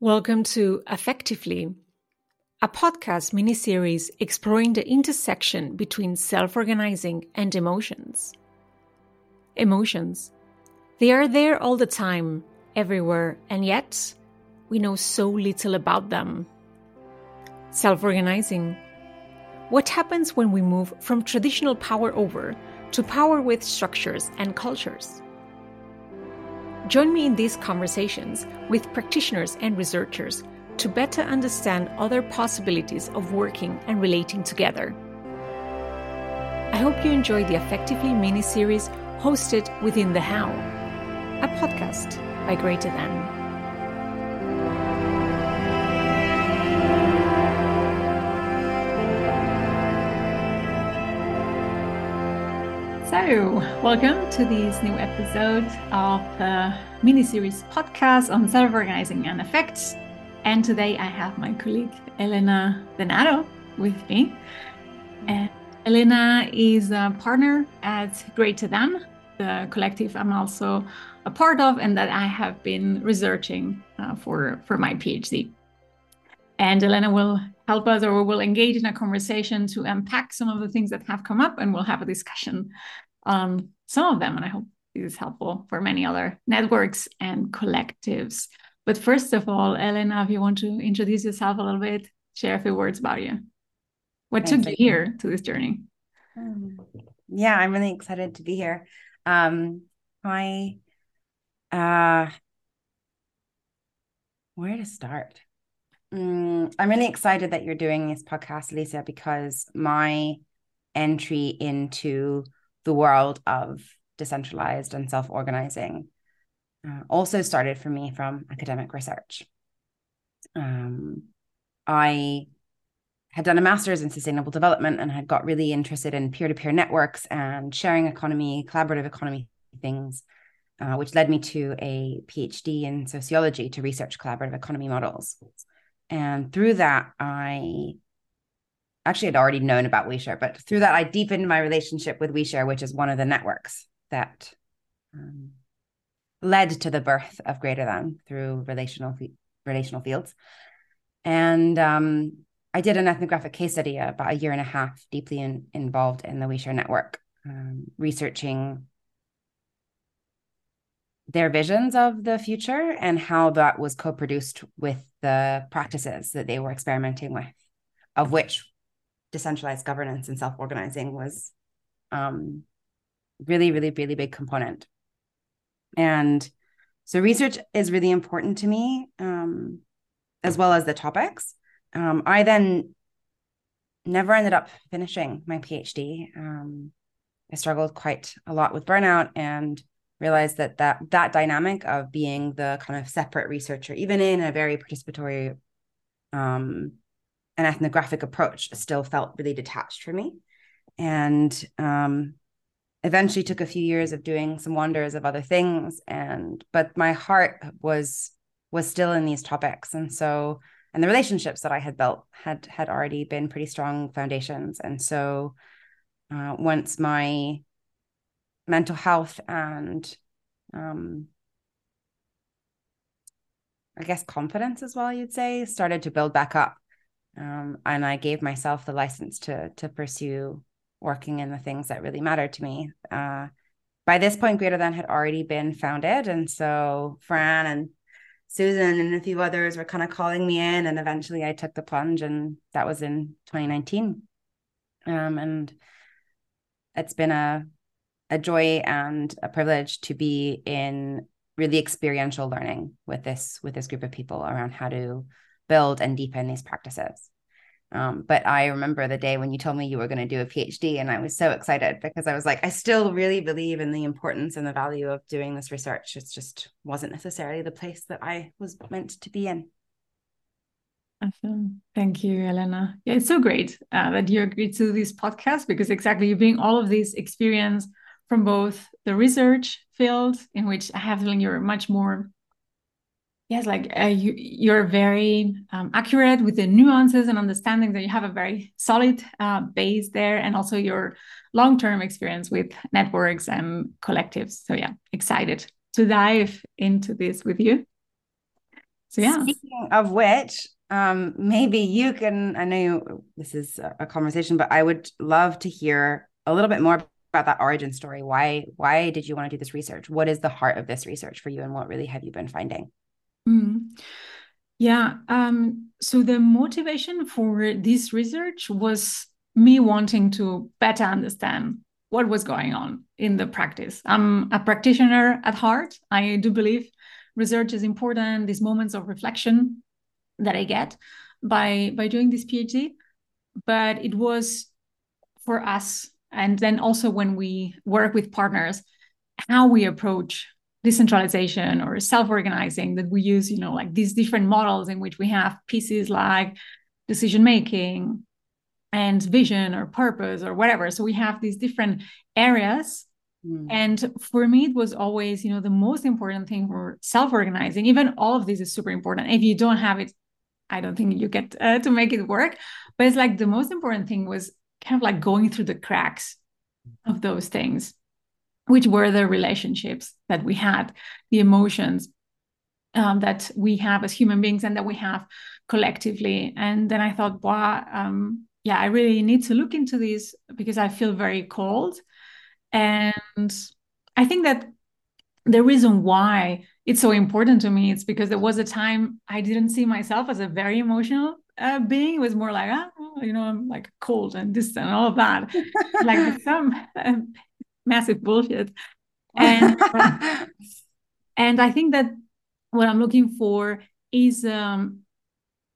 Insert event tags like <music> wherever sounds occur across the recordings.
Welcome to Affectively, a podcast miniseries exploring the intersection between self organizing and emotions. Emotions. They are there all the time, everywhere, and yet we know so little about them. Self organizing. What happens when we move from traditional power over to power with structures and cultures? Join me in these conversations with practitioners and researchers to better understand other possibilities of working and relating together. I hope you enjoy the Affectively mini series hosted within The How, a podcast by Greater Than. So, welcome to this new episode of the mini series podcast on self organizing and affects. And today I have my colleague Elena Denaro with me. And Elena is a partner at Greater Than, the collective I'm also a part of, and that I have been researching uh, for, for my PhD. And Elena will help us or we will engage in a conversation to unpack some of the things that have come up and we'll have a discussion on some of them, and I hope this is helpful for many other networks and collectives. But first of all, Elena, if you want to introduce yourself a little bit, share a few words about you. What Thanks, took you here to this journey? Um, yeah, I'm really excited to be here. Um, I, uh, where to start? Mm, I'm really excited that you're doing this podcast, Alicia, because my entry into the world of decentralized and self organizing uh, also started for me from academic research. Um, I had done a master's in sustainable development and had got really interested in peer to peer networks and sharing economy, collaborative economy things, uh, which led me to a PhD in sociology to research collaborative economy models. And through that, I actually had already known about WeShare, but through that, I deepened my relationship with WeShare, which is one of the networks that um, led to the birth of Greater Than through relational relational fields. And um, I did an ethnographic case study about a year and a half, deeply in, involved in the WeShare network, um, researching their visions of the future and how that was co-produced with the practices that they were experimenting with, of which decentralized governance and self-organizing was um, really, really, really big component. And so research is really important to me, um, as well as the topics. Um, I then never ended up finishing my PhD. Um, I struggled quite a lot with burnout and realized that that that dynamic of being the kind of separate researcher, even in a very participatory um, an ethnographic approach still felt really detached for me. And um, eventually took a few years of doing some wonders of other things. And but my heart was was still in these topics. And so and the relationships that I had built had had already been pretty strong foundations. And so uh, once my mental health and um, I guess confidence as well, you'd say, started to build back up um, and I gave myself the license to to pursue working in the things that really mattered to me. Uh, by this point, Greater Than had already been founded, and so Fran and Susan and a few others were kind of calling me in, and eventually I took the plunge, and that was in 2019. Um, and it's been a a joy and a privilege to be in really experiential learning with this with this group of people around how to build and deepen these practices. Um, but I remember the day when you told me you were going to do a PhD, and I was so excited because I was like, I still really believe in the importance and the value of doing this research. It just wasn't necessarily the place that I was meant to be in. Awesome. Thank you, Elena. Yeah, it's so great uh, that you agreed to this podcast because exactly you bring all of this experience from both the research field, in which I have feeling you're much more yes like uh, you you're very um, accurate with the nuances and understanding that you have a very solid uh, base there and also your long-term experience with networks and collectives so yeah excited to dive into this with you So yeah. Speaking of which, um, maybe you can. I know you, this is a conversation, but I would love to hear a little bit more about that origin story. Why why did you want to do this research? What is the heart of this research for you, and what really have you been finding? Mm. Yeah. Um, so the motivation for this research was me wanting to better understand what was going on in the practice. I'm a practitioner at heart. I do believe research is important. These moments of reflection that I get by by doing this PhD, but it was for us and then also when we work with partners how we approach decentralization or self-organizing that we use you know like these different models in which we have pieces like decision making and vision or purpose or whatever. So we have these different areas. Mm. and for me it was always you know the most important thing for self-organizing. Even all of this is super important. If you don't have it i don't think you get uh, to make it work. But it's like the most important thing was kind of like going through the cracks of those things, which were the relationships that we had, the emotions um, that we have as human beings and that we have collectively. And then I thought, wow, um, yeah, I really need to look into this because I feel very cold. And I think that the reason why it's so important to me is because there was a time I didn't see myself as a very emotional uh, being was more like, ah, you know, I'm like cold and distant and all of that, like <laughs> some uh, massive bullshit. <laughs> And uh, and I think that what I'm looking for is um,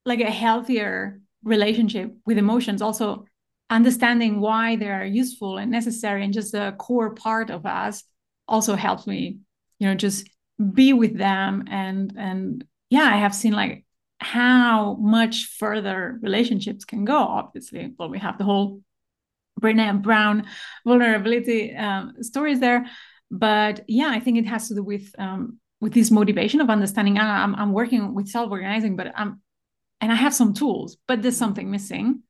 like a healthier relationship with emotions. Also, understanding why they are useful and necessary and just a core part of us also helps me, you know, just be with them and and yeah, I have seen like how much further relationships can go. Obviously, well, we have the whole Brené Brown vulnerability um, stories there, but yeah, I think it has to do with um, with this motivation of understanding. I'm I'm working with self organizing, but I'm and I have some tools, but there's something missing.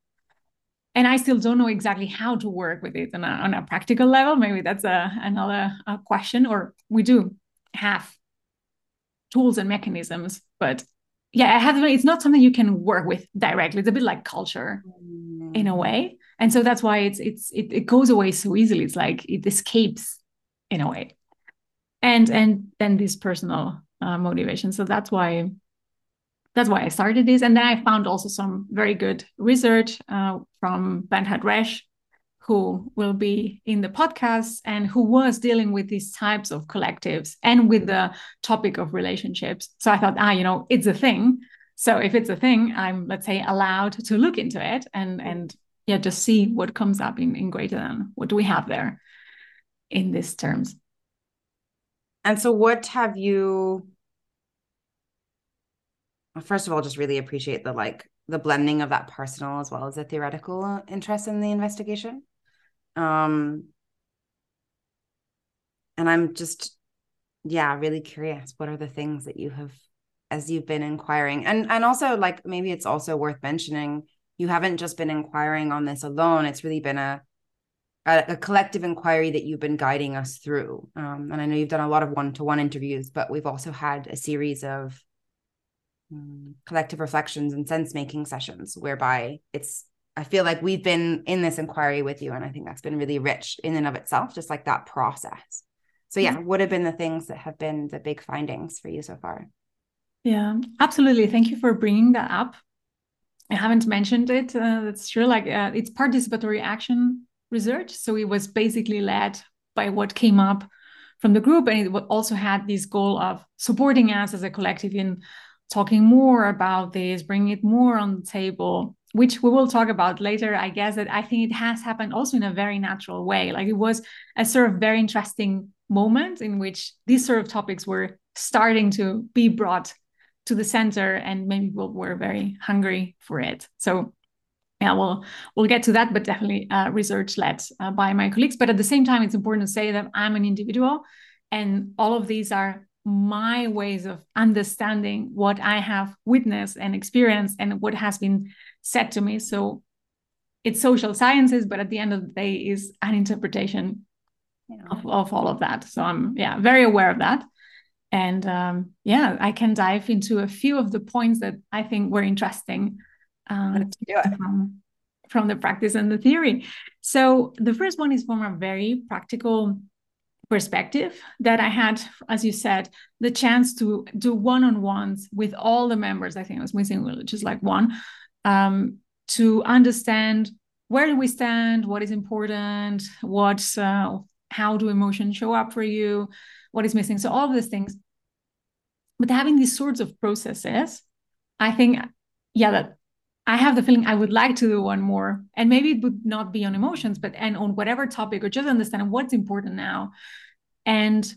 And I still don't know exactly how to work with it on a, on a practical level. Maybe that's a, another a question, or we do have tools and mechanisms, but yeah, I have it's not something you can work with directly. It's a bit like culture mm. in a way. And so that's why it's it's it, it goes away so easily. It's like it escapes in a way. And and then this personal uh, motivation. So that's why that's why I started this. And then I found also some very good research uh, from Bernhard Resch who will be in the podcast and who was dealing with these types of collectives and with the topic of relationships. So I thought, ah, you know, it's a thing. So if it's a thing, I'm let's say allowed to look into it and and yeah, just see what comes up in, in greater than what do we have there in these terms. And so what have you first of all, just really appreciate the like the blending of that personal as well as the theoretical interest in the investigation. Um, and I'm just, yeah, really curious. What are the things that you have, as you've been inquiring, and and also like maybe it's also worth mentioning you haven't just been inquiring on this alone. It's really been a a, a collective inquiry that you've been guiding us through. Um, and I know you've done a lot of one to one interviews, but we've also had a series of um, collective reflections and sense making sessions whereby it's I feel like we've been in this inquiry with you, and I think that's been really rich in and of itself, just like that process. So, yeah, mm-hmm. what have been the things that have been the big findings for you so far? Yeah, absolutely. Thank you for bringing that up. I haven't mentioned it. Uh, that's true. Like uh, it's participatory action research. So it was basically led by what came up from the group. And it also had this goal of supporting us as a collective in talking more about this, bringing it more on the table, which we will talk about later, I guess that I think it has happened also in a very natural way. Like it was a sort of very interesting moment in which these sort of topics were starting to be brought to the center and maybe people were very hungry for it. So yeah, we'll we'll get to that, but definitely uh, research led uh, by my colleagues. But at the same time, it's important to say that I'm an individual, and all of these are my ways of understanding what I have witnessed and experienced and what has been said to me. So it's social sciences, but at the end of the day is an interpretation yeah. of, of all of that. So I'm yeah, very aware of that. And um, yeah, I can dive into a few of the points that I think were interesting um, from, from the practice and the theory. So the first one is from a very practical perspective that I had, as you said, the chance to do one on ones with all the members. I think I was missing just like one um, to understand where do we stand, what is important, what, uh, how do emotions show up for you, what is missing. So all of these things. But having these sorts of processes, I think, yeah, that I have the feeling I would like to do one more, and maybe it would not be on emotions, but and on whatever topic, or just understand what's important now, and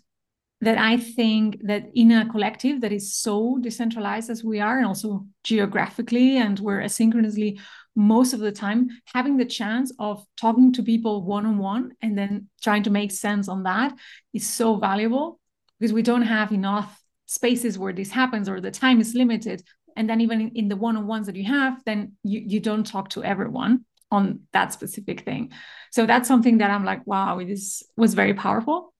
that I think that in a collective that is so decentralized as we are, and also geographically, and we're asynchronously most of the time, having the chance of talking to people one on one and then trying to make sense on that is so valuable because we don't have enough spaces where this happens or the time is limited. And then even in, the one on ones that you have, then you, you don't talk to everyone on that specific thing. So that's something that I'm like, wow, this was very powerful.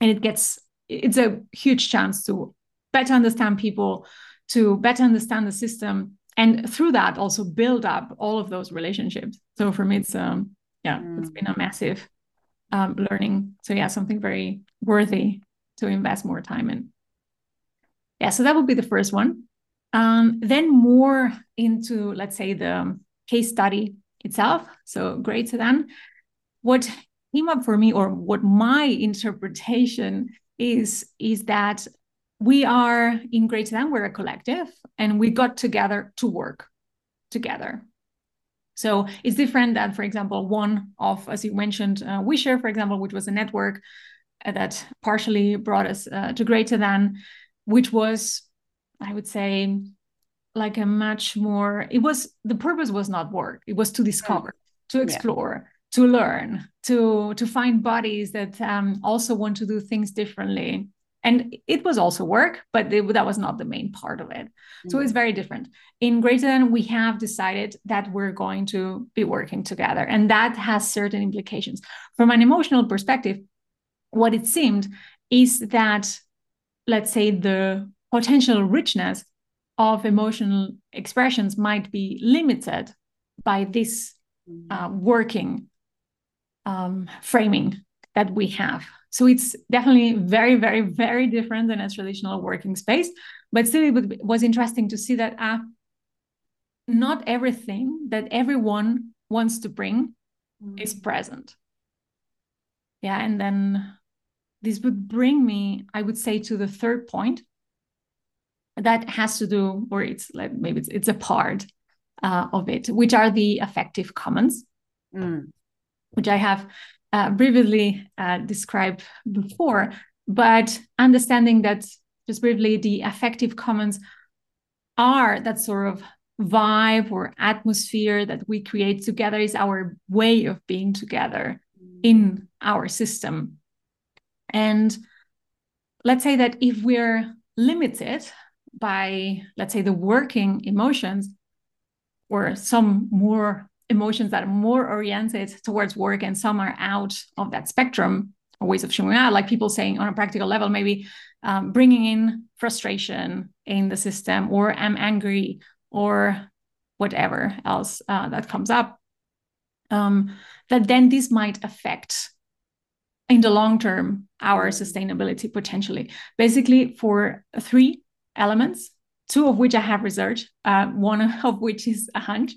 And it gets, it's a huge chance to better understand people, to better understand the system, and through that also build up all of those relationships. So for me it's um yeah mm. it's been a massive um, learning. So yeah something very worthy to invest more time in. Yeah so that would be the first one. Um, then more into let's say the case study itself. So great then what came up for me or what my interpretation is is that we are in Greater Than, we're a collective, and we got together to work together. So it's different than, for example, one of, as you mentioned, uh, WeShare, for example, which was a network uh, that partially brought us uh, to Greater Than, which was, I would say, like a much more, it was, the purpose was not work, it was to discover, to explore. Yeah. To learn, to to find bodies that um, also want to do things differently, and it was also work but that was not the main part of it mm-hmm. so it's mm. very different in greater than we have decided that we're going to be working together and that has certain implications from an emotional perspective what it seemed is that let's say the potential richness of emotional expressions might be limited by this mm. uh, working um, framing that we have so it's definitely very, very, very different than a traditional working space. But still, it was interesting to see that uh, not everything that everyone wants to bring mm. is present. Yeah. And then this would bring me, I would say, to the third point that has to do, or it's like maybe it's, it's a part uh, of it, which are the affective commons, mm. Which I have uh, briefly uh, described before, but understanding that just briefly the affective commons are that sort of vibe or atmosphere that we create together is our way of being together in our system. And let's say that if we're limited by, let's say, the working emotions or some more emotions that are more oriented towards work and some are out of that spectrum or ways of showing out like people saying on a practical level maybe um, bringing in frustration in the system or i'm angry or whatever else uh, that comes up um, that then this might affect in the long term our sustainability potentially. Basically for three elements two of which i have researched uh, one <laughs> of which is a hunch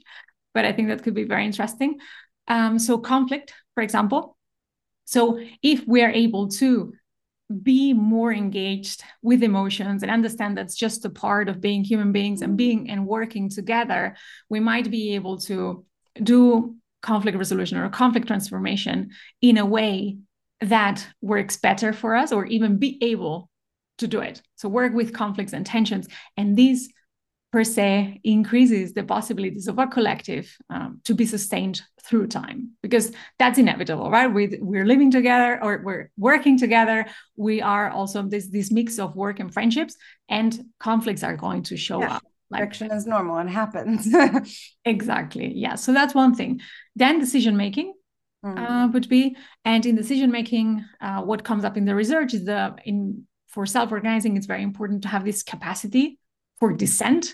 but I think that could be very interesting. Um, so conflict, for example. So if we are able to be more engaged with emotions and understand that's just a part of being human beings and being and working together, we might be able to do conflict resolution or conflict transformation in a way that works better for us or even be able to do it. So work with conflicts and tensions. And these per se increases the possibilities of a collective um, to be sustained through time because that's inevitable right? We, we're living together or we're working together. We are also this this mix of work and friendships and conflicts are going to show yeah. up like, friction is normal. And happens. <laughs> <laughs> Exactly. Yeah. So that's one thing. Then decision making mm. uh, would be and in decision making uh, what comes up in the research is the in for self-organizing, it's very important to have this capacity for dissent.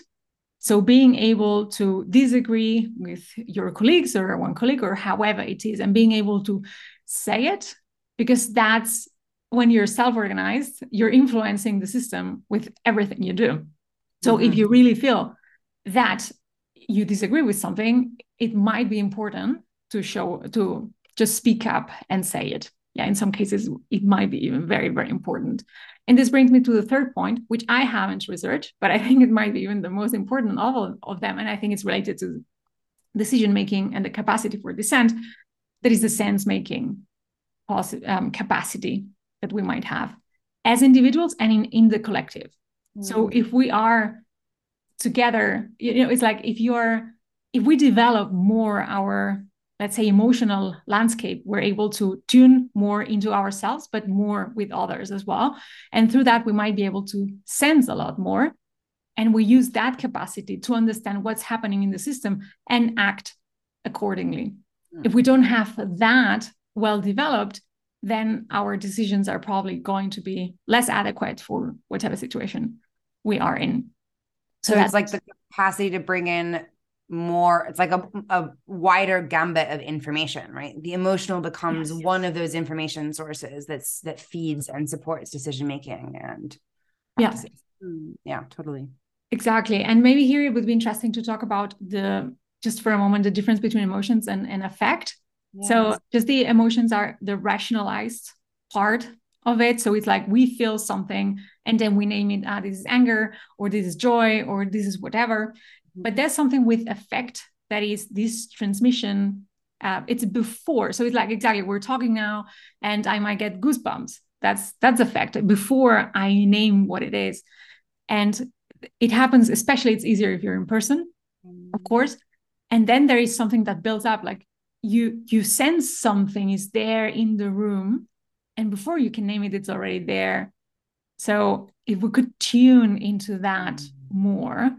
So being able to disagree with your colleagues or one colleague or however it is, and being able to say it, because that's when you're self-organized, you're influencing the system with everything you do. So mm-hmm. if you really feel that you disagree with something, it might be important to show to just speak up and say it. Yeah, in some cases, it might be even very, very important. And this brings me to the third point, which I haven't researched, but I <laughs> think it might be even the most important of all of them. And I think it's related to decision making and the capacity for dissent. That is the sense making um, capacity that we might have as individuals and in, in the collective. Mm. So if we are together, you know, it's like if you're if we develop more our let's say emotional landscape we're able to tune more into ourselves but more with others as well. And through that we might be able to sense a lot more. And we use that capacity to understand what's happening in the system and act accordingly. Mm. if we don't have that well developed then our decisions are probably going to be less adequate for whatever situation we are in. So, so it's like the capacity to bring in more it's like a, a wider gambit of information right? The emotional becomes yes, one of those information sources that's that feeds and supports decision making and yeah. mm, yeah totally. Exactly. And maybe here it would be interesting to talk about the just for a moment the difference between emotions and, and affect yes. so just the emotions are the rationalized part of it. So it's like we feel something and then we name it ah this is anger or this is joy or this is whatever but there's something with affect that is this transmission uh, it's before. So it's like exactly we're talking now and i might get goosebumps. That's that's affect before i name what it is. And it happens especially it's easier if you're in person of mm. course. And then there is something that builds up like you you sense something is there in the room and before you can name it it's already there. So if we could tune into that mm. more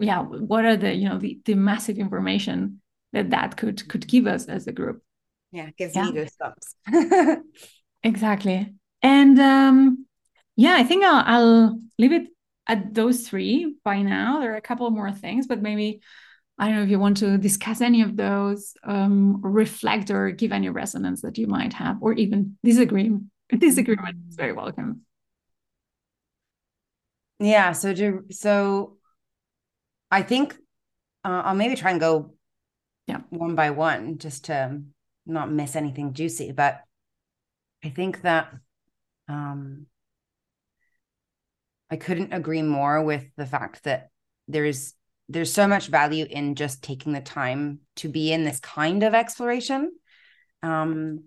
yeah what are the you know the, the massive information that that could could give us as a group yeah gives yeah. me goosebumps <laughs> exactly and um yeah i think I'll, I'll leave it at those three by now there are a couple more things but maybe I don't know if you want to discuss any of those, um, reflect or give any resonance that you might have, or even disagree. Disagreement is very welcome. Yeah. So to so I think uh, I'll maybe try and go yeah one by one just to not miss anything juicy. But I think that um, I couldn't agree more with the fact that there's there's so much value in just taking the time to be in this kind of exploration. Um,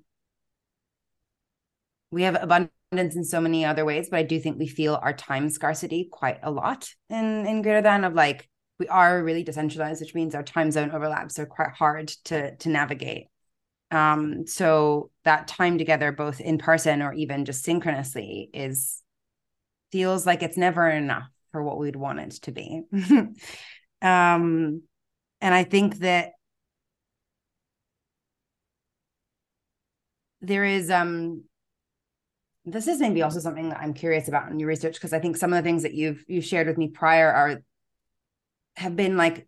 we have abundance in so many other ways, but I do think we feel our time scarcity quite a lot in in greater than of like we are really decentralized, which means our time zone overlaps are quite hard to to navigate. Um, so that time together, both in person or even just synchronously, is feels like it's never enough for what we'd want it to be. <laughs> um, and I think that there is um this is maybe also something that I'm curious about in your research because I think some of the things that you've you shared with me prior are have been like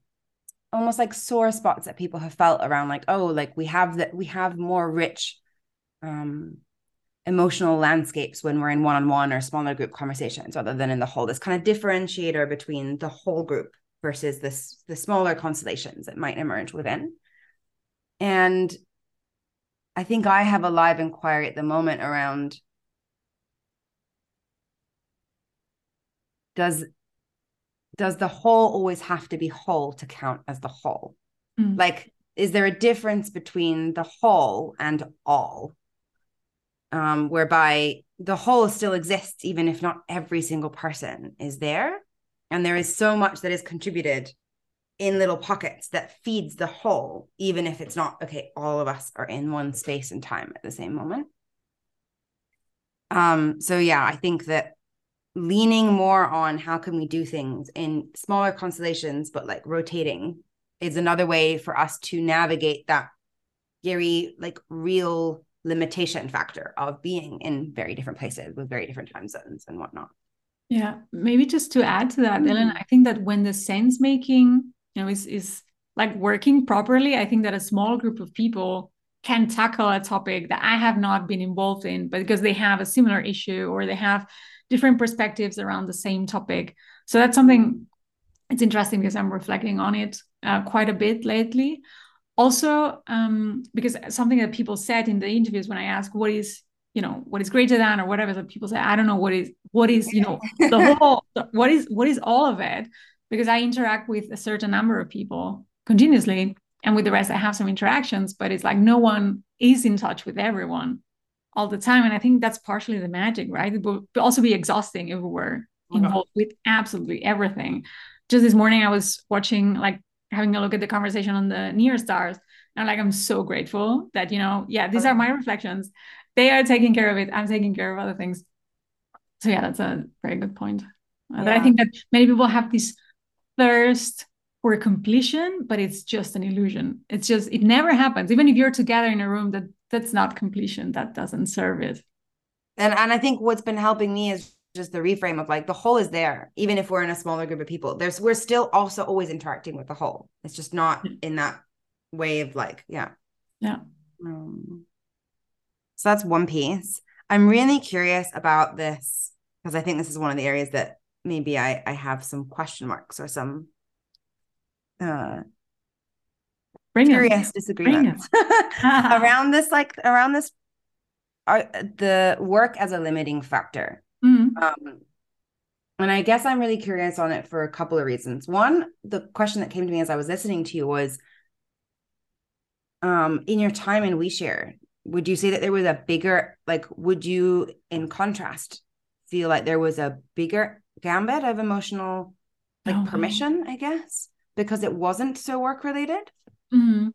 almost like sore spots that people have felt around like oh like we have that we have more rich um emotional landscapes when we're in one-on-one or smaller group conversations rather than in the whole. This kind of differentiator between the whole group versus this the smaller constellations that might emerge within. And i think i have a live inquiry at the moment around does does the whole always have to be whole to count as the whole? Mm. Like, is there a difference between the whole and all? Um, whereby the whole still exists, even if not every single person is there. And there is so much that is contributed in little pockets that feeds the whole, even if it's not, okay, all of us are in one space and time at the same moment. Um, so yeah, I think that leaning more on how can we do things in smaller constellations but like rotating is another way for us to navigate that very like real limitation factor of being in very different places with very different time zones and whatnot. Yeah, maybe just to add to that, mm. Ellen, I think that when the sense making, you know, is is like working properly, I think that a small group of people can tackle a topic that I have not been involved in, but because they have a similar issue or they have different perspectives around the same topic. So that's something it's interesting because I'm reflecting on it uh, quite a bit lately. Also, um, because something that people said in the interviews when I ask what is you know what is greater than or whatever that people say i don't know what is what is you know the <laughs> whole what is what is all of it because i interact with a certain number of people continuously and with the rest i have some interactions but it's like no one is in touch with everyone all the time. And i think that's partially the magic right? It would also be exhausting if we were involved with absolutely everything. Just this morning i was watching like having a look at the conversation on the near stars. And like i'm so grateful that you know yeah these oh, are my reflections. They are taking care of it. I'm taking care of other things. So yeah that's a very good point. Yeah. but i think that many people have this thirst for completion but it's just an illusion. It's just it never happens. Even if you're together in a room that that's not completion that doesn't serve it. And and i think what's been helping me is just the reframe of like the whole is there even if we're in a smaller group of people. There's we're still also always interacting with the whole it's just not in that way of like yeah. Yeah. Um, so that's one piece. I'm really curious about this because I think this is one of the areas that maybe I, I have some question marks or some uh Bring curious disagreements <laughs> <laughs> around this like around this are the work as a limiting factor. Mm-hmm. Um, and I guess I'm really curious on it for a couple of reasons. One, the question that came to me as I was listening to you was um, in your time in We Share, would you say that there was a bigger like would you in contrast feel like there was a bigger gambit of emotional like oh, permission i guess because it wasn't so work related mm,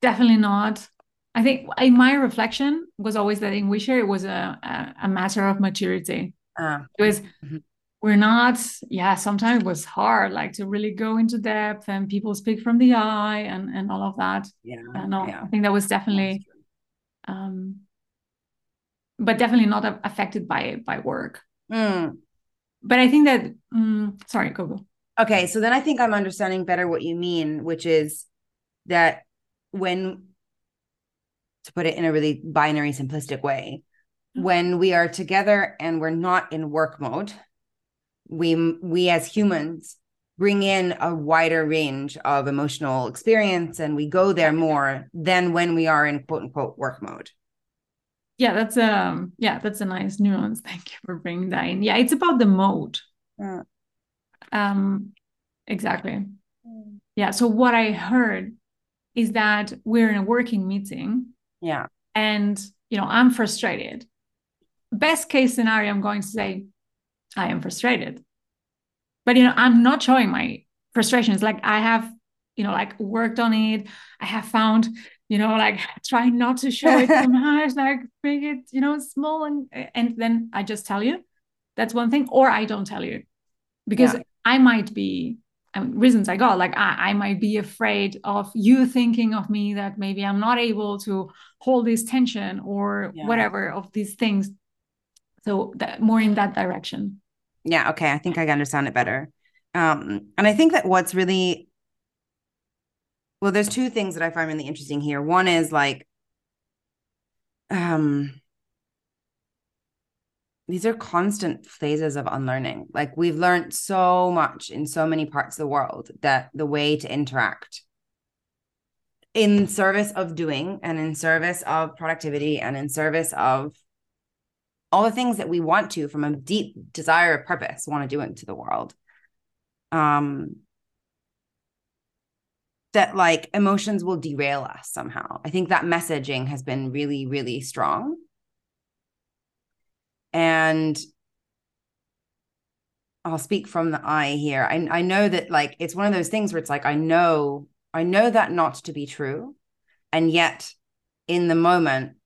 definitely not i think in my reflection was always that in WeShare it was a, a, a matter of maturity uh, it was mm-hmm. we're not yeah sometimes it was hard like to really go into depth and people speak from the eye and and all of that yeah uh, no yeah. i think that was definitely um, but definitely not affected by by work. Mm. But I think that mm, sorry, Coco. Okay, so then I think I'm understanding better what you mean, which is that when to put it in a really binary simplistic way, mm-hmm. when we are together and we're not in work mode, we we as humans bring in a wider range of emotional experience and we go there more than when we are in quote unquote work mode yeah that's um yeah that's a nice nuance <laughs> thank you for bringing that in yeah it's about the mode yeah. Um exactly. Mm. yeah so what i heard is that we're in a working meeting yeah. and you know i'm frustrated. Best case scenario i'm going to say i am frustrated. But you know i'm not showing my frustrations like i have you know like worked on it. I have found you know like <laughs> trying not to show it too <laughs> much like make it you know small and and then i just tell you. That's one thing. Or i don't tell you. Because yeah. I might be I mean, reasons i got like I, I might be afraid of you thinking of me that maybe i'm not able to hold this tension or yeah. whatever of these things. So that more in that direction. Yeah okay i think i understand it better. Um and i think that what's really well there's two things that i find really interesting here. One is like um these are constant phases of unlearning. Like we've learned so much in so many parts of the world that the way to interact in service of doing and in service of productivity and in service of all the things that we want to from a deep desire of purpose want to do into the world um that like emotions will derail us somehow. I think that messaging has been really really strong and i'll speak from the eye here. I, I know that like it's one of those things where it's like i know i know that not to be true. And yet in the moment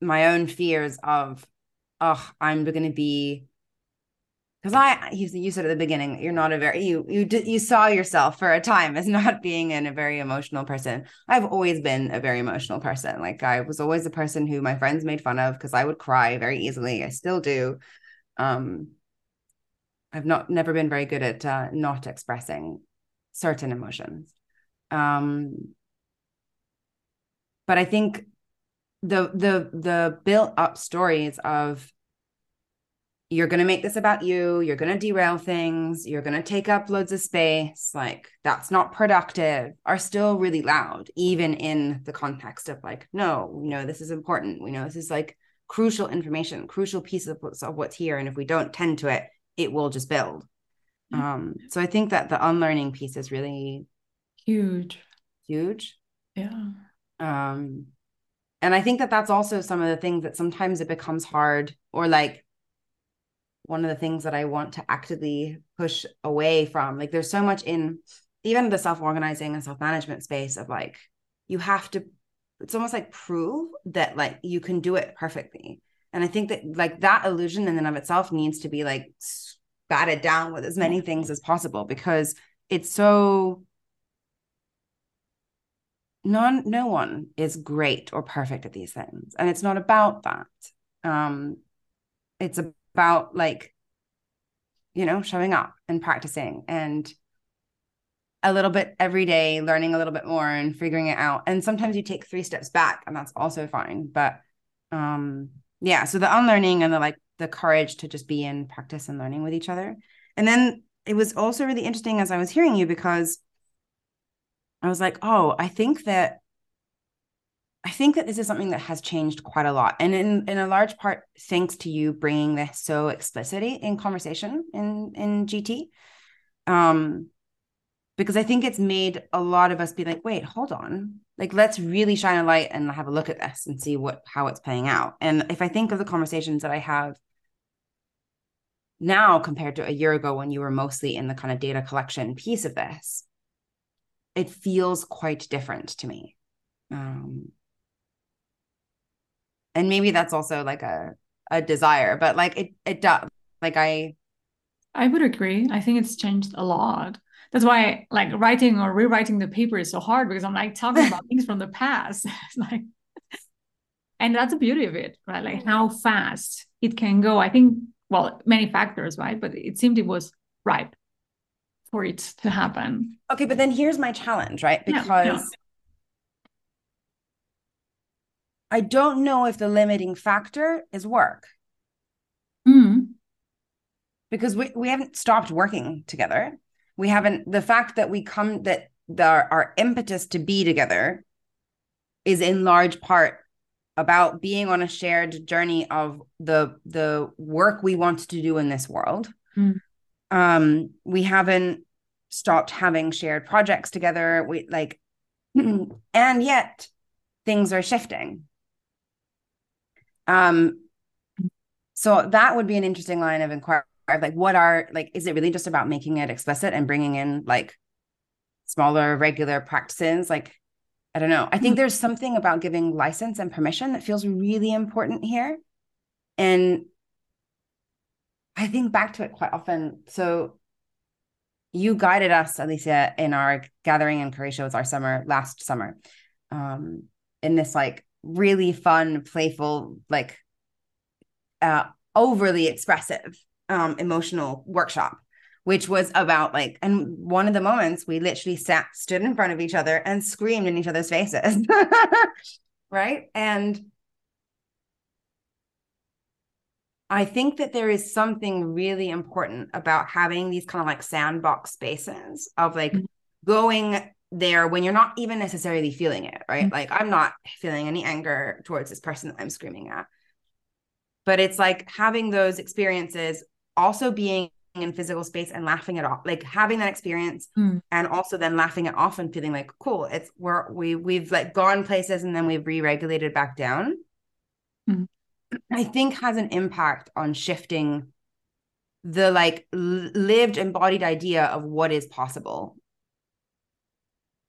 my own fears of oh, I'm going to be because I you, you said at the beginning you're not a very you you did you saw yourself for a time as <laughs> not being in a very emotional person. I've always been a very emotional person. Like I was always the person who my friends made fun of because I would cry very easily. I still do. Um, I've not never been very good at uh, not expressing certain emotions. Um, but I think the the the built up stories of you're going to make this about you you're going to derail things you're going to take up loads of space like that's not productive are still really loud even in the context of like no we know this is important we know this is like crucial information crucial piece of what's, of what's here and if we don't tend to it it will just build. Mm-hmm. um so i think that the unlearning piece is really huge. Huge. Yeah. Um and i think that that's also some of the things that sometimes it becomes hard or like one of the things that I want to actively push away from. Like there's so much in even the self-organizing and self-management space of like you have to it's almost like prove that like you can do it perfectly. And I think that like that illusion in and of itself needs to be like batted down with as many things as possible because it's so none no one is great or perfect at these things and it's not about that um it's about like you know showing up and practicing and a little bit every day learning a little bit more and figuring it out. And sometimes you take three steps back and that's also fine. But um yeah so the unlearning and the like the courage to just be in practice and learning with each other. And then it was also really interesting as i was hearing you because i was like oh i think that I think that this is something that has changed quite a lot. And in, in a large part, thanks to you bringing this so explicitly in conversation in, in GT. Um, because I think it's made a lot of us be like, wait, hold on. Like, let's really shine a light and have a look at this and see what how it's playing out. And if I think of the conversations that I have now compared to a year ago when you were mostly in the kind of data collection piece of this, it feels quite different to me. Um, and maybe that's also like a a desire but like it it does like i i would agree. I think it's changed a lot. That's why like writing or rewriting the paper is so hard because i'm like talking about <laughs> things from the past. <laughs> Like and that's the beauty of it right? Like how fast it can go. I think well many factors right? But it seemed it was ripe for it to happen. Okay but then here's my challenge right? Because yeah, yeah. I don't know if the limiting factor is work. Mm. Because we, we haven't stopped working together. We haven't, the fact that we come, that the, our impetus to be together is in large part about being on a shared journey of the the work we want to do in this world. Mm. Um, we haven't stopped having shared projects together. We like, <clears throat> and yet things are shifting. Um, so that would be an interesting line of inquiry. Like, what are like? Is it really just about making it explicit and bringing in like smaller, regular practices? Like, I don't know. I think mm-hmm. there's something about giving license and permission that feels really important here, and I think back to it quite often. So you guided us, Alicia, in our gathering in Croatia was our summer last summer. Um, in this like really fun, playful, like uh, overly expressive, um, emotional workshop, which was about like, and one of the moments we literally sat, stood in front of each other and screamed in each other's faces. <laughs> right. And I think that there is something really important about having these kind of like sandbox spaces of like mm-hmm. going there when you're not even necessarily feeling it, right? Mm-hmm. Like I'm not feeling any anger towards this person that I'm screaming at. But it's like having those experiences, also being in physical space and laughing it off, like having that experience mm. and also then laughing it off and feeling like, cool, it's we're we we've like gone places and then we've re-regulated back down. Mm. I think has an impact on shifting the like lived embodied idea of what is possible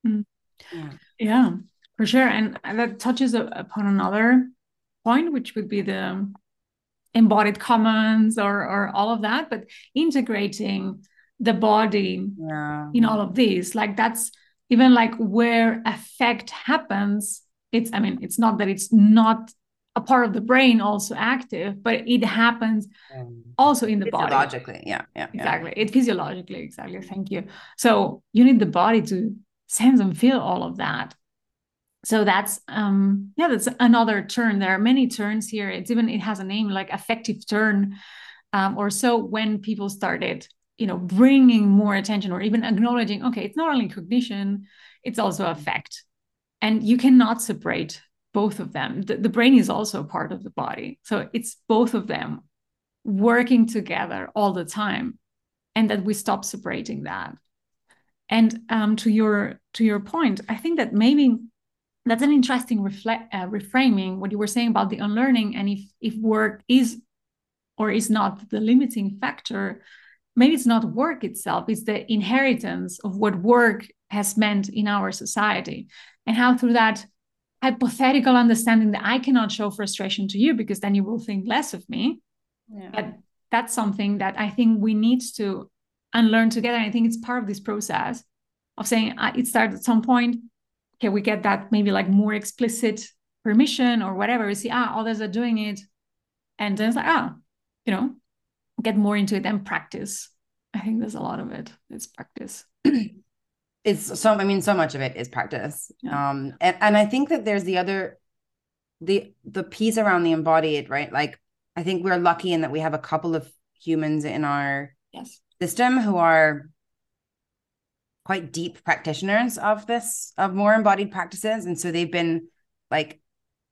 Mm. Yeah. yeah, for sure. And that touches upon another point, which would be the embodied commons or or all of that but integrating the body yeah. in all of these like that's even like where affect happens it's i mean it's not that it's not a part of the brain also active but it happens also in the body logically yeah yeah exactly yeah. it physiologically exactly thank you so you need the body to sense and feel all of that. So that's um yeah that's another turn. There are many turns here. It's even it has a name like affective turn. Um, or so when people started you know bringing more attention or even acknowledging okay it's not only cognition it's also affect and you cannot separate both of them. The, the brain is also part of the body. So it's both of them working together all the time and that we stop separating that and um, to your to your point i think that maybe that's an interesting reflect, uh, reframing what you were saying about the unlearning and if if work is or is not the limiting factor maybe it's not work itself it's the inheritance of what work has meant in our society and how through that hypothetical understanding that i cannot show frustration to you because then you will think less of me yeah. but that's something that i think we need to unlearn together and i think it's part of this process of saying uh, it starts at some point can we get that maybe like more explicit permission or whatever? We see, ah, others are doing it. And then it's like, ah, you know, get more into it and practice. I think there's a lot of it. It's practice. <clears throat> it's so I mean, so much of it is practice. Yeah. Um and, and I think that there's the other the the piece around the embodied, right? Like I think we're lucky in that we have a couple of humans in our yes. System who are quite deep practitioners of this of more embodied practices. And so they've been like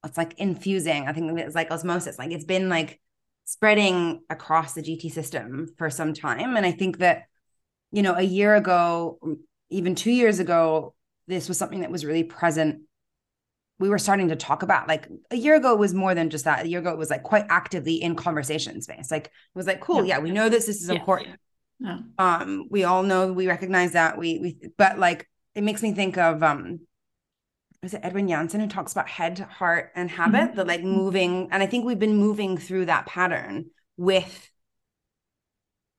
it's like infusing i think it's like osmosis like it's been like spreading across the gt system for some time. And i think that you know a year ago even 2 years ago this was something that was really present. We were starting to talk about like a year ago it was more than just that. A year ago it was like quite actively in conversation space. Like it was like cool yeah, yeah we know this this is yeah, important yeah. Um, we all know we recognize that we we but like it makes me think of um is it Edwin Jansen who talks about head, heart, and habit, mm-hmm. the like moving, and I think we've been moving through that pattern with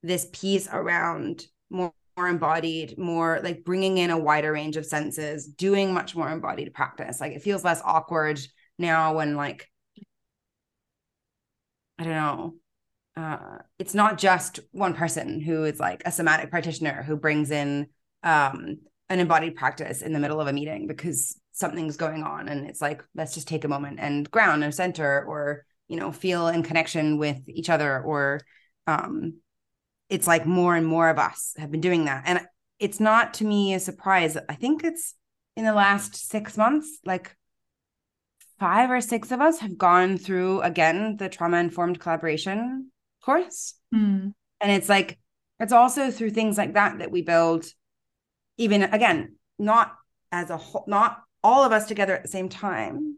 this piece around more, more embodied, more like bringing in a wider range of senses, doing much more embodied practice. Like it feels less awkward now when like I don't know, uh, it's not just one person who is like a somatic practitioner who brings in um, an embodied practice in the middle of a meeting because something's going on and it's like let's just take a moment and ground and center or you know feel in connection with each other or um, it's like more and more of us have been doing that. And it's not to me a surprise. I think it's in the last six months like five or six of us have gone through again the trauma informed collaboration course. Mm. And it's like, it's also through things like that that we build, even again, not as a whole, not all of us together at the same time,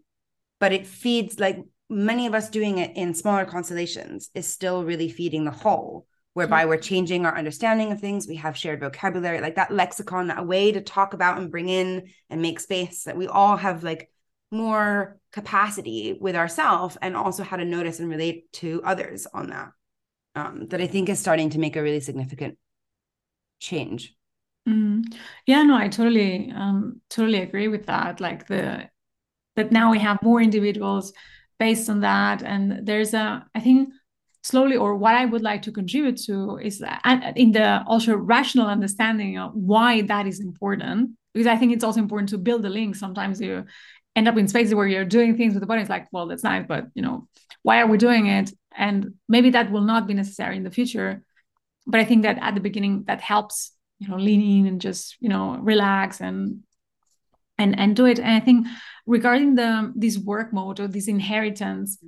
but it feeds like many of us doing it in smaller constellations is still really feeding the whole whereby we're changing our understanding of things we have shared vocabulary like that lexicon that way to talk about and bring in and make space that we all have like more capacity with ourselves and also how to notice and relate to others on that um, that I think is starting to make a really significant change. Mm. Yeah, no, I totally, um, totally agree with that. Like the that now we have more individuals based on that, and there's a, I think slowly or what i would like to contribute to is in the also rational understanding of why that is important because i think it's also important to build the link sometimes you end up in spaces where you're doing things with the body it's like well that's nice but you know why are we doing it and maybe that will not be necessary in the future but i think that at the beginning that helps you know lean in and just you know relax and and and do it. And i think regarding the this work mode or this inheritance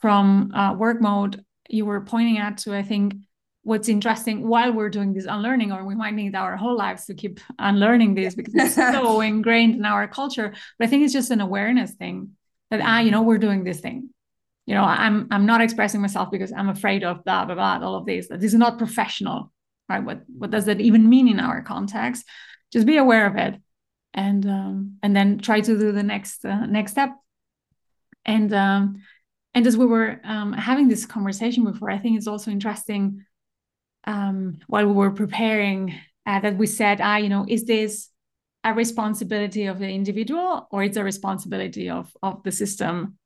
from uh, work mode you were pointing out to i think what's interesting while we're doing this unlearning or we might need our whole lives to keep unlearning this because it's so ingrained in our culture. But i think it's just an awareness thing that ah you know we're doing this thing you know i'm i'm not expressing myself because i'm afraid of blah blah blah all of this this is not professional right? What what does that even mean in our context? Just be aware of it and um, and then try to do the next uh, next step. And um, and as we were um, having this conversation before, I think it's also interesting um, while we were preparing uh, that we said, ah, you know, is this a responsibility of the individual or it's a responsibility of of the system?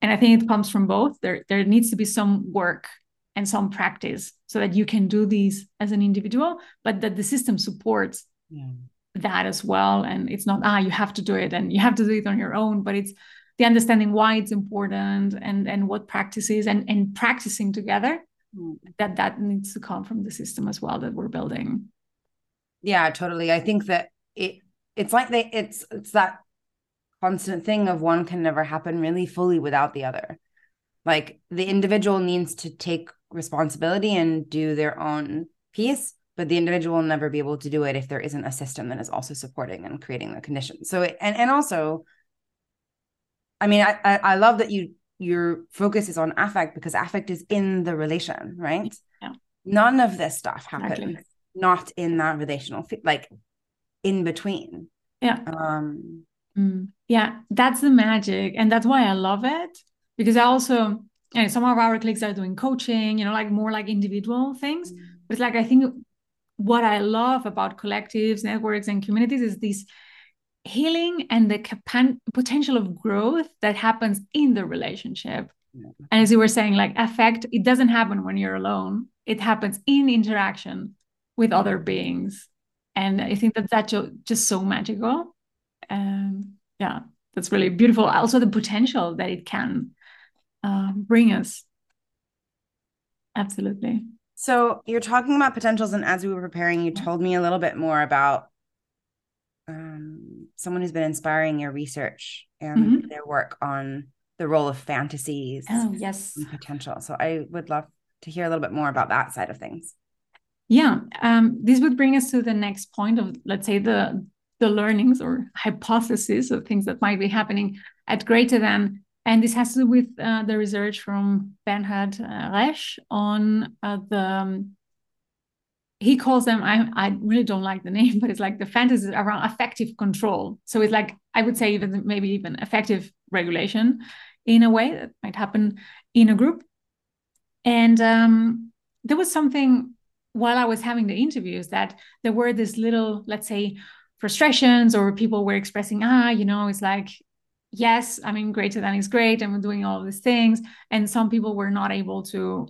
And I think it comes from both. There there needs to be some work and some practice so that you can do these as an individual, but that the system supports yeah. that as well. And it's not ah, you have to do it and you have to do it on your own, but it's the understanding why it's important and and what practices and and practicing together mm. that that needs to come from the system as well that we're building yeah totally i think that it it's like they it's it's that constant thing of one can never happen really fully without the other like the individual needs to take responsibility and do their own piece but the individual will never be able to do it if there isn't a system that is also supporting and creating the conditions so and and also I mean, I, I, I love that you your focus is on affect because affect is in the relation, right? Yeah. None of this stuff happens exactly. not in that relational, like in between. Yeah. Um. Mm. Yeah, that's the magic, and that's why I love it because I also and some of our colleagues are doing coaching, you know, like more like individual things. Mm. But it's like I think what I love about collectives, networks, and communities is this healing and the capan- potential of growth that happens in the relationship. Yeah. And as you were saying, like affect, it doesn't happen when you're alone. It happens in interaction with other beings. And I think that that's just so magical. Um, yeah, that's really beautiful. Also, the potential that it can uh, bring us. Absolutely. So you're talking about potentials, and as we were preparing, you told me a little bit more about um, someone who's been inspiring your research and mm-hmm. their work on the role of fantasies oh yes and potential so i would love to hear a little bit more about that side of things yeah um, this would bring us to the next point of let's say the the learnings or hypotheses of things that might be happening at Greaterthan. And this has to do with uh, the research from Bernhard uh, Resch on uh, the um, he calls them I, I really don't like the name <laughs> but it's like the fantasies around affective control. So it's like i would say even maybe even affective regulation in a way that might happen in a group. And um, there was something while i was having the interviews that there were this little let's say frustrations or people were expressing ah you know it's like yes i mean Greaterthan is great and we're doing all these things and some people were not able to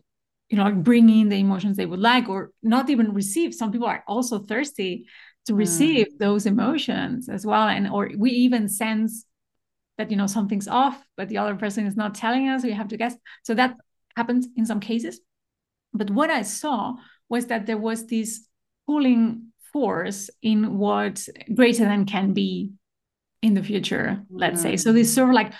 you know like bring in the emotions they would like or not even receive some people are also thirsty to hmm. receive mm. those emotions as well and or we even sense that you know something's off but the other person is not telling us we have to guess so that happens in some cases but what i saw was that there was this pulling force in what Greaterthan can be in the future let's mm. say so this sort of like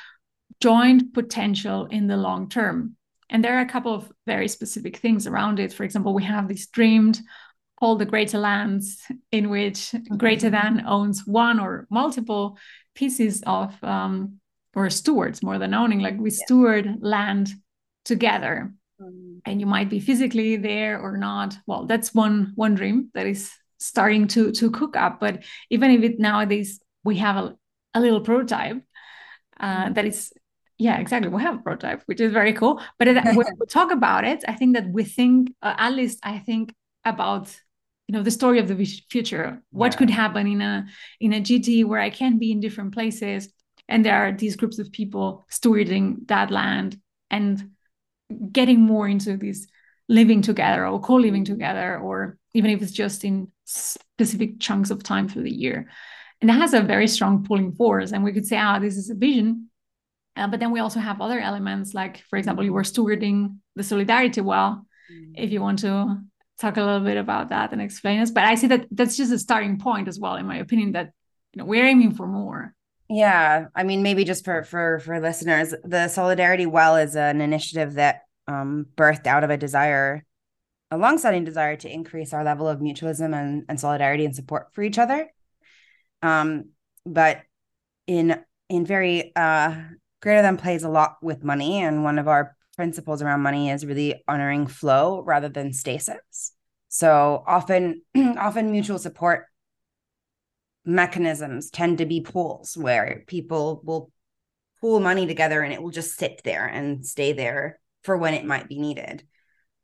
joint potential in the long term and there are a couple of very specific things around it. For example, we have this dreamed called the greater lands, in which Greaterthan owns one or multiple pieces of um, or stewards more than owning, like we steward land together. Mm. And you might be physically there or not. Well, that's one one dream that is starting to to cook up. But even if it nowadays we have a, a little prototype uh, mm. that is yeah exactly we have a prototype which is very cool but when we <laughs> talk about it i think that we think uh, at least i think about you know the story of the future what yeah. could happen in a in a gt where i can be in different places and there are these groups of people stewarding that land and getting more into this living together or co-living together or even if it's just in specific chunks of time through the year and it has a very strong pulling force and we could say ah oh, this is a vision uh, but then we also have other elements, like, for example, you were stewarding the solidarity well. Mm. If you want to talk a little bit about that and explain us, but I see that that's just a starting point as well, in my opinion, that you know we're aiming for more. Yeah, I mean, maybe just for for for listeners, the solidarity well is an initiative that um, birthed out of a desire, a long-standing desire to increase our level of mutualism and, and solidarity and support for each other. Um, but in in very uh, Greaterthan plays a lot with money. And one of our principles around money is really honoring flow rather than stasis. So often, <clears throat> often mutual support mechanisms tend to be pools where people will pool money together and it will just sit there and stay there for when it might be needed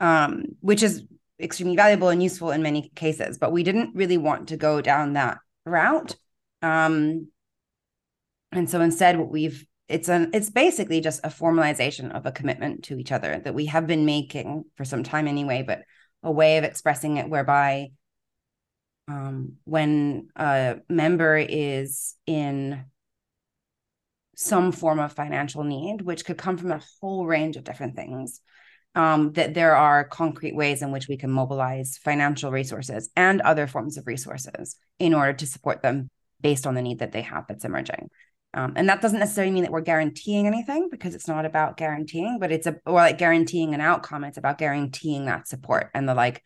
um, which is extremely valuable and useful in many cases but we didn't really want to go down that route. Um, and so instead what we've it's an it's basically just a formalization of a commitment to each other that we have been making for some time anyway but a way of expressing it whereby um, when a member is in some form of financial need, which could come from a whole range of different things, um, that there are concrete ways in which we can mobilize financial resources and other forms of resources in order to support them based on the need that they have that's emerging. Um, and that doesn't necessarily mean that we're guaranteeing anything because it's not about guaranteeing, but it's a or like guaranteeing an outcome. It's about guaranteeing that support and the like.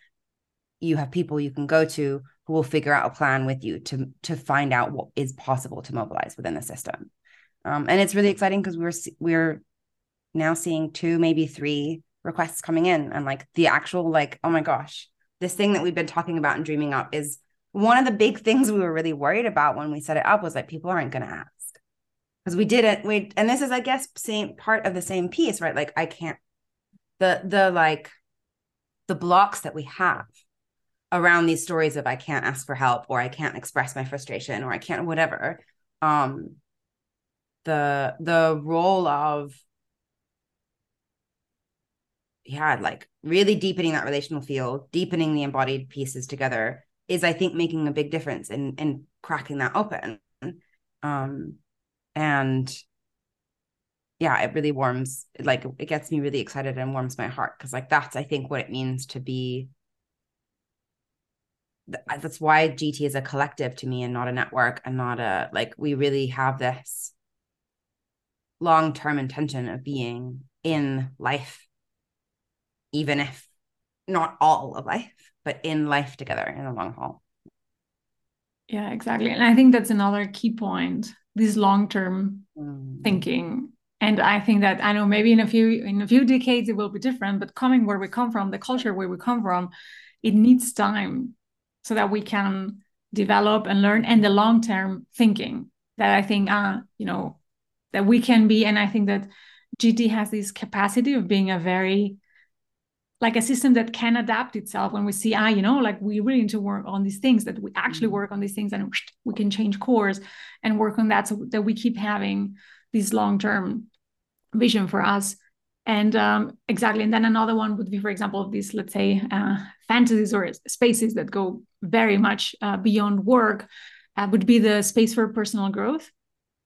You have people you can go to who will figure out a plan with you to to find out what is possible to mobilize within the system. Um, and it's really exciting because we're we're now seeing two, maybe three requests coming in, and like the actual like, oh my gosh, this thing that we've been talking about and dreaming up is one of the big <laughs> things we were really worried about when we set it up was like people aren't going to ask because we didn't We and this is, I guess, same part of the same piece, right? Like I can't the the like the blocks that we have around these stories of I can't ask for help or I can't express my frustration or I can't whatever. Um, the the role of yeah like really deepening that relational field deepening the embodied pieces together is i think making a big difference in in cracking that open. Um and yeah it really warms like it gets me really excited and warms my heart because like that's i think what it means to be that's why gt is a collective to me and not a network and not a like we really have this long term intention of being in life, even if not all of life, but in life together in the long haul. Yeah, exactly. And I think that's another key point this long term mm. thinking. And I think that I know maybe in a few in a few decades it will be different, but coming where we come from, the culture where we come from, it needs time so that we can develop and learn and the long term thinking that I think uh, you know, that we can be and i think that gt has this capacity of being a very like a system that can adapt itself when we see ah you know like we really need to work on these things that we actually mm-hmm. work on these things and we can change course and work on that so that we keep having this long term vision for us. And um, exactly. And then another one would be for example these let's say uh, fantasies or spaces that go very much uh, beyond work uh, would be the space for personal growth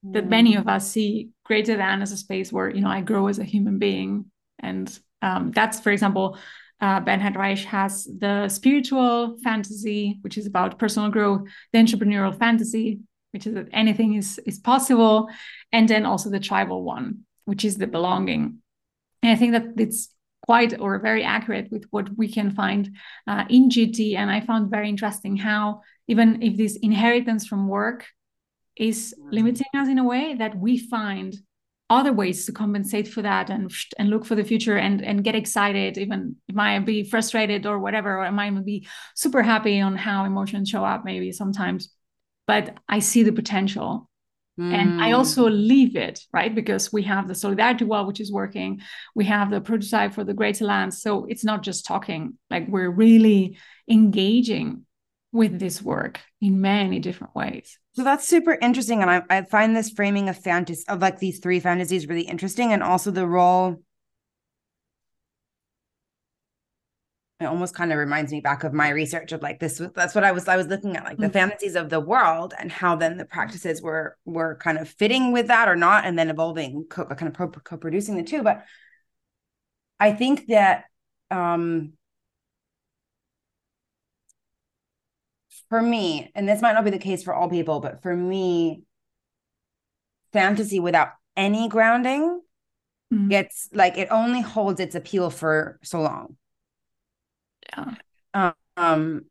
that many of us see Greaterthan as a space where you know I grow as a human being, and um, that's for example. Uh, Bernhard Resch has the spiritual fantasy, which is about personal growth, the entrepreneurial fantasy, which is that anything is is possible, and then also the tribal one, which is the belonging. And I think that it's quite or very accurate with what we can find uh, in GT. And I found very interesting how even if this inheritance from work is limiting us in a way that we find other ways to compensate for that and and look for the future and and get excited even it might be frustrated or whatever or I might be super happy on how emotions show up maybe sometimes but I see the potential mm. and I hmm. also leave it right because we have the solidarity well which is working we have the prototype for the greater land so it's not just talking like we're really engaging with this work in many different ways. So that's super interesting. And I, I find this framing of fantasy of like these three fantasies really interesting. And also the role. It almost kind of reminds me back of my research of like this. That's what I was I was looking at, like the mm-hmm. fantasies of the world and how then the practices were were kind of fitting with that or not, and then evolving, co- kind of co-producing the two. But I think that um for me, and this might not be the case for all people, but for me, fantasy without any grounding mm-hmm. gets like it only holds its appeal for so long. Yeah. Um,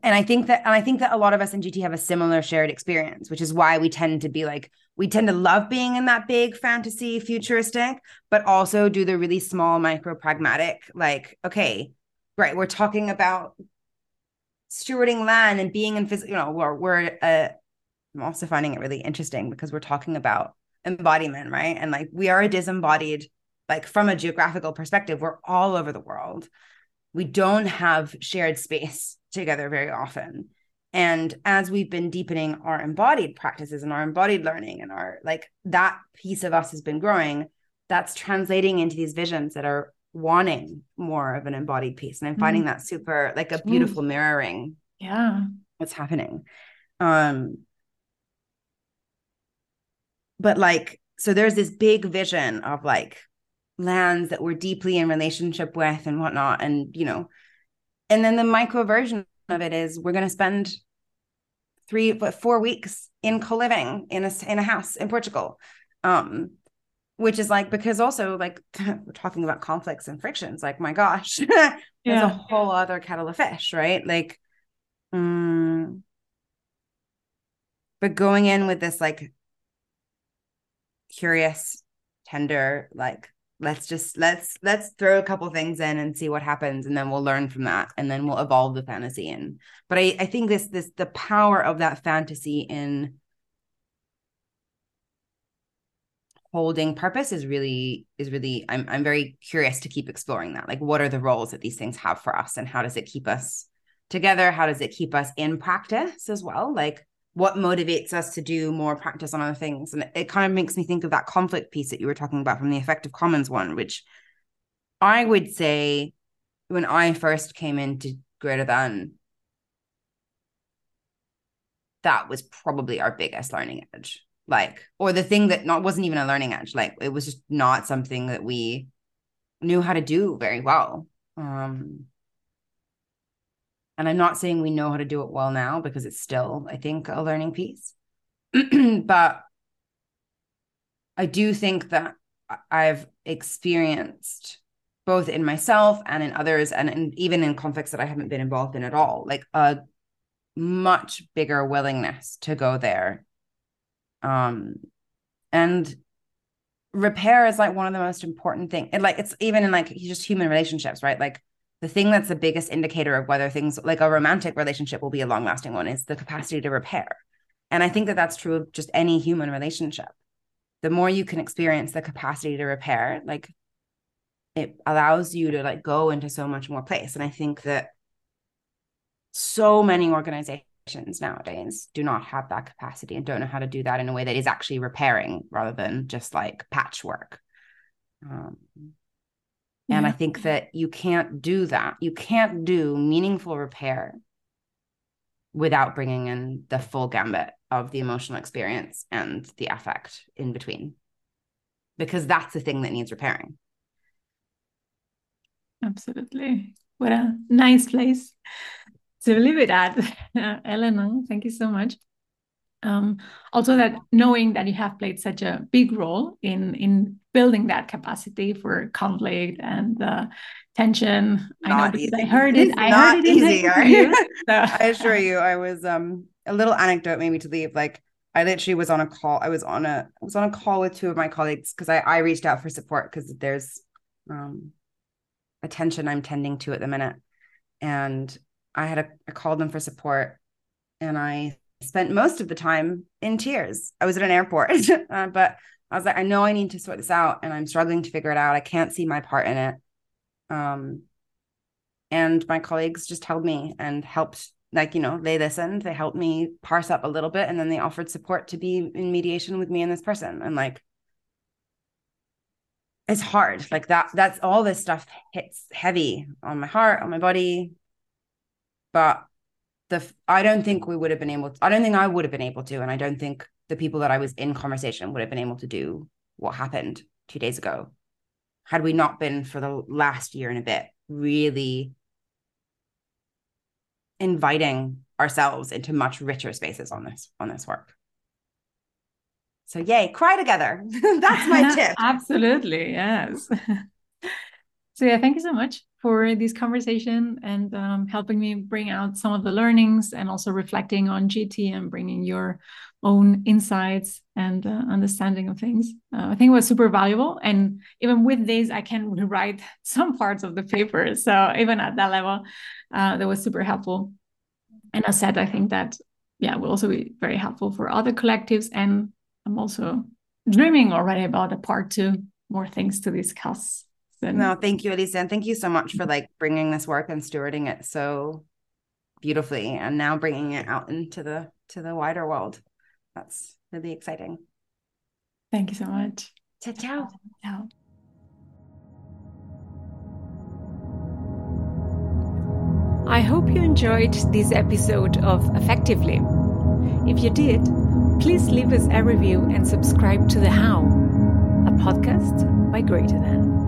and I think that and I think that a lot of us in GT have a similar shared experience, which is why we tend to be like we tend to love being in that big fantasy futuristic, but also do the really small micro pragmatic, like, okay, right, we're talking about stewarding land and being in physical, you know, we're, we're uh, I'm also finding it really interesting because we're talking about embodiment, right? And like we are a disembodied, like from a geographical perspective, we're all over the world. We don't have shared space together very often. And as we've been deepening our embodied practices and our embodied learning and our like that piece of us has been growing, that's translating into these visions that are wanting more of an embodied piece. And I'm finding mm. that super like a beautiful mm. mirroring. Yeah. What's happening. Um but like so there's this big vision of like lands that we're deeply in relationship with and whatnot and you know and then the micro version of it is we're going to spend three but four weeks in co-living in a in a house in portugal um which is like because also like <laughs> we're talking about conflicts and frictions like my gosh <laughs> there's yeah. a whole other kettle of fish right? Like um but going in with this like curious, tender, like let's just let's let's throw a couple things in and see what happens and then we'll learn from that and then we'll evolve the fantasy in. But i i think this this the power of that fantasy in holding purpose is really is really i'm i'm very curious to keep exploring that like what are the roles that these things have for us and how does it keep us together how does it keep us in practice as well like what motivates us to do more practice on other things. And it kind of makes me think of that conflict piece that you were talking about from the affective commons one, which I would say when I first came into Greaterthan, that was probably our biggest learning edge. Like, or the thing that not wasn't even a learning edge. Like it was just not something that we knew how to do very well. Um and I'm not saying we know how to do it well now because it's still, I think, a learning piece. <clears throat> but I do think that I've experienced both in myself and in others, and in, even in conflicts that I haven't been involved in at all, like a much bigger willingness to go there. Um, and repair is like one of the most important things. And like it's even in like just human relationships, right? Like the thing that's the biggest indicator of whether things like a romantic relationship will be a long lasting one is the capacity to repair. And I think that that's true of just any human relationship. The more you can experience the capacity to repair, like it allows you to like go into so much more place. And I think that so many organizations nowadays do not have that capacity and don't know how to do that in a way that is actually repairing rather than just like patchwork. Um, and I think that you can't do that. You can't do meaningful repair without bringing in the full gambit of the emotional experience and the affect in between, because that's the thing that needs repairing. Absolutely. What a nice place to leave it at. <laughs> Elena, thank you so much. Um, also, that knowing that you have played such a big role in in building that capacity for conflict and uh, tension. Not I know I heard it. It's I not heard it easy. I, so. <laughs> I assure you, I was um a little anecdote made me to leave. Like I literally was on a call. I was on a I was on a call with two of my colleagues because I I reached out for support because there's um attention I'm tending to at the minute, and I had a I called them for support, and I spent most of the time in tears. I was at an airport, <laughs> uh, but I was like, I know I need to sort this out, and I'm struggling to figure it out. I can't see my part in it. Um, and my colleagues just held me and helped. Like you know, they listened. They helped me parse up a little bit, and then they offered support to be in mediation with me and this person. And like, it's hard. Like that. That's all this stuff hits heavy on my heart, on my body. But the I don't think we would have been able to, I don't think I would have been able to and I don't think the people that I was in conversation would have been able to do what happened 2 days ago. Had we not been for the last year and a bit really inviting ourselves into much richer spaces on this on this work. So yay cry together. <laughs> That's my <laughs> tip. Absolutely yes. <laughs> So yeah thank you so much for this conversation and um, helping me bring out some of the learnings and also reflecting on GT and bringing your own insights and uh, understanding of things. Uh, I think it was super valuable. And even with this, I can rewrite <laughs> some parts of the paper. So even at that level, uh, that was super helpful. And as said, I think that, yeah, will also be very helpful for other collectives. And I'm also dreaming already about a part two, more things to discuss. Then. No, thank you, Alicia, and thank you so much for like bringing this work and stewarding it so beautifully, and now bringing it out into the to the wider world. That's really exciting. Thank you so much. Ciao, ciao. Ciao. I hope you enjoyed this episode of Affectively. If you did, please leave us a review and subscribe to The How, a podcast by Greaterthan.